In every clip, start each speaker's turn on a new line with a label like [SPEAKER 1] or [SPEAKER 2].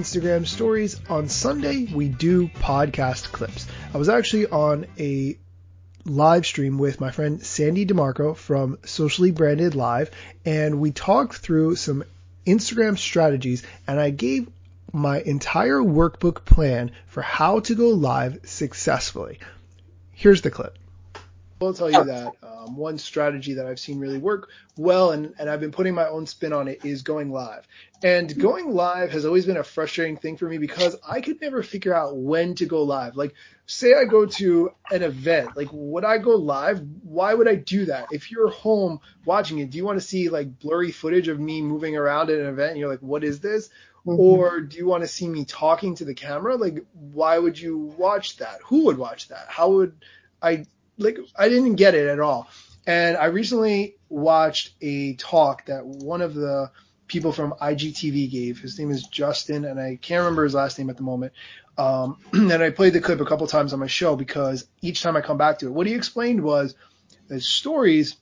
[SPEAKER 1] Instagram stories. On Sunday, we do podcast clips. I was actually on a live stream with my friend Sandy DeMarco from Socially Branded Live, and we talked through some Instagram strategies, and I gave my entire workbook plan for how to go live successfully. Here's the clip. I'll tell you that um, one strategy that I've seen really work well, and, and I've been putting my own spin on it, is going live. And going live has always been a frustrating thing for me because I could never figure out when to go live. Like, say I go to an event, like, would I go live? Why would I do that? If you're home watching it, do you want to see like blurry footage of me moving around at an event? And you're like, what is this? Mm-hmm. Or do you want to see me talking to the camera? Like, why would you watch that? Who would watch that? How would I like I didn't get it at all. And I recently watched a talk that one of the people from IGTV gave. His name is Justin, and I can't remember his last name at the moment. Um, and I played the clip a couple times on my show because each time I come back to it, what he explained was that stories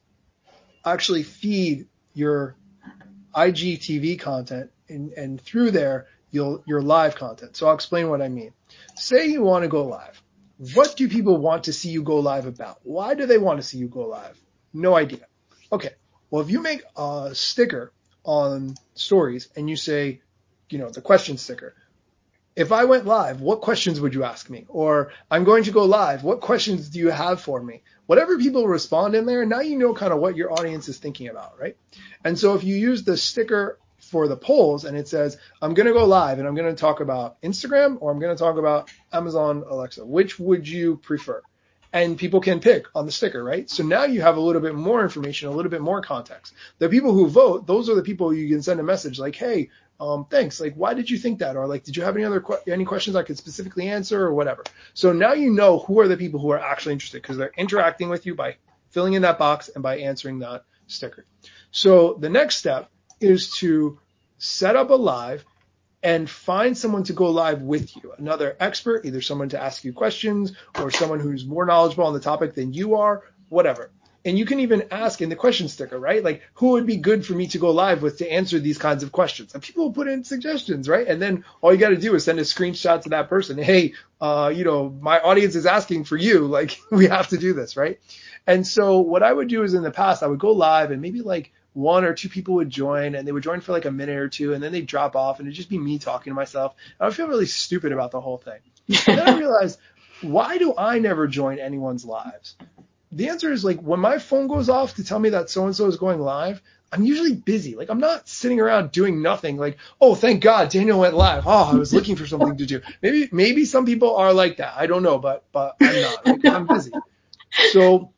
[SPEAKER 1] actually feed your IGTV content, and, and through there, your live content. So I'll explain what I mean. Say you want to go live. What do people want to see you go live about? Why do they want to see you go live? No idea. Okay. Well, if you make a sticker on stories and you say, you know, the question sticker, if I went live, what questions would you ask me? Or I'm going to go live. What questions do you have for me? Whatever people respond in there, now you know kind of what your audience is thinking about, right? And so if you use the sticker for the polls and it says, I'm going to go live and I'm going to talk about Instagram or I'm going to talk about Amazon Alexa. Which would you prefer? And people can pick on the sticker, right? So now you have a little bit more information, a little bit more context. The people who vote, those are the people you can send a message like, hey, um, thanks. Like, why did you think that? Or like, did you have any other que- any questions I could specifically answer or whatever? So now you know who are the people who are actually interested because they're interacting with you by filling in that box and by answering that sticker. So the next step is to set up a live and find someone to go live with you, another expert, either someone to ask you questions or someone who's more knowledgeable on the topic than you are, whatever. And you can even ask in the question sticker, right? Like, who would be good for me to go live with to answer these kinds of questions? And people will put in suggestions, right? And then all you got to do is send a screenshot to that person. Hey, uh, you know, my audience is asking for you. Like, we have to do this, right? And so what I would do is in the past, I would go live and maybe like one or two people would join and they would join for like a minute or two and then they'd drop off and it'd just be me talking to myself. I would feel really stupid about the whole thing. And then I realized, why do I never join anyone's lives? The answer is like when my phone goes off to tell me that so and so is going live, I'm usually busy. Like I'm not sitting around doing nothing. Like, oh, thank God Daniel went live. Oh, I was looking for something to do. Maybe maybe some people are like that. I don't know, but but I'm not. Like, I'm busy. So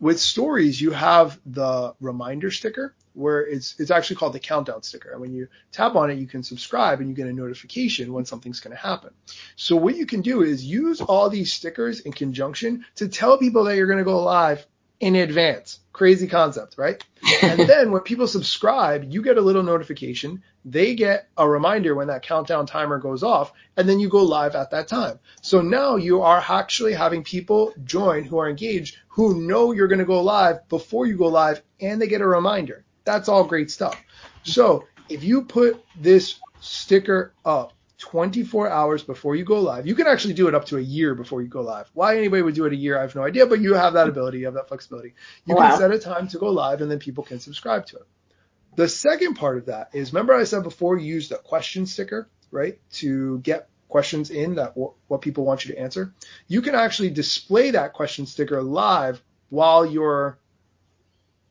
[SPEAKER 1] with stories, you have the reminder sticker where it's it's actually called the countdown sticker. And when you tap on it, you can subscribe and you get a notification when something's going to happen. So what you can do is use all these stickers in conjunction to tell people that you're going to go live in advance. Crazy concept, right? and then when people subscribe, you get a little notification. They get a reminder when that countdown timer goes off, and then you go live at that time. So now you are actually having people join who are engaged, who know you're going to go live before you go live, and they get a reminder. That's all great stuff. So if you put this sticker up 24 hours before you go live. You can actually do it up to a year before you go live. Why anybody would do it a year, I have no idea, but you have that ability, you have that flexibility. You wow. can set a time to go live and then people can subscribe to it. The second part of that is remember I said before you use the question sticker, right? To get questions in that what people want you to answer. You can actually display that question sticker live while you're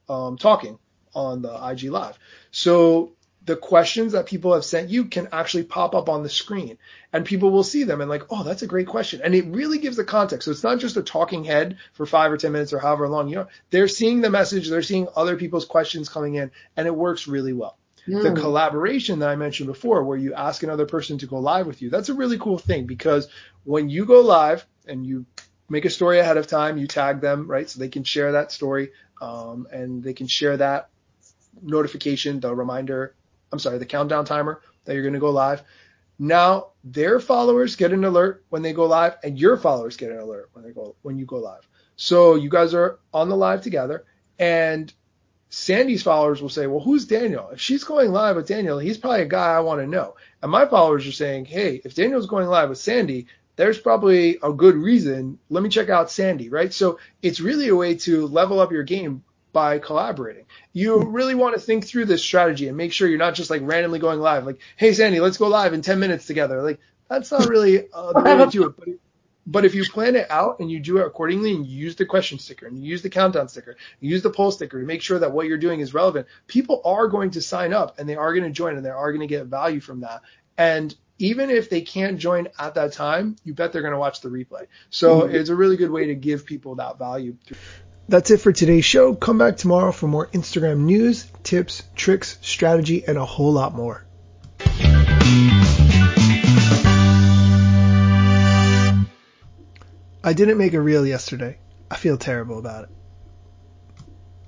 [SPEAKER 1] um, talking on the IG live. So the questions that people have sent you can actually pop up on the screen and people will see them and like, oh, that's a great question. And it really gives the context. So it's not just a talking head for five or 10 minutes or however long, you know, they're seeing the message, they're seeing other people's questions coming in and it works really well. Mm. The collaboration that I mentioned before, where you ask another person to go live with you, that's a really cool thing because when you go live and you make a story ahead of time, you tag them, right? So they can share that story, um, and they can share that notification, the reminder I'm sorry, the countdown timer that you're going to go live. Now their followers get an alert when they go live and your followers get an alert when they go, when you go live. So you guys are on the live together and Sandy's followers will say, well, who's Daniel? If she's going live with Daniel, he's probably a guy I want to know. And my followers are saying, hey, if Daniel's going live with Sandy, there's probably a good reason. Let me check out Sandy, right? So it's really a way to level up your game by collaborating. You really want to think through this strategy and make sure you're not just like randomly going live, like, hey, Sandy, let's go live in 10 minutes together. Like, that's not really uh, the way to do it. But but if you plan it out and you do it accordingly and you use the question sticker and you use the countdown sticker, you use the poll sticker to make sure that what you're doing is relevant, people are going to sign up and they are going to join and they are going to get value from that. And even if they can't join at that time, you bet they're going to watch the replay. So mm-hmm. it's a really good way to give people that value. That's it for today's show. Come back tomorrow for more Instagram news, tips, tricks, strategy, and a whole lot more. I didn't make a reel yesterday. I feel terrible about it.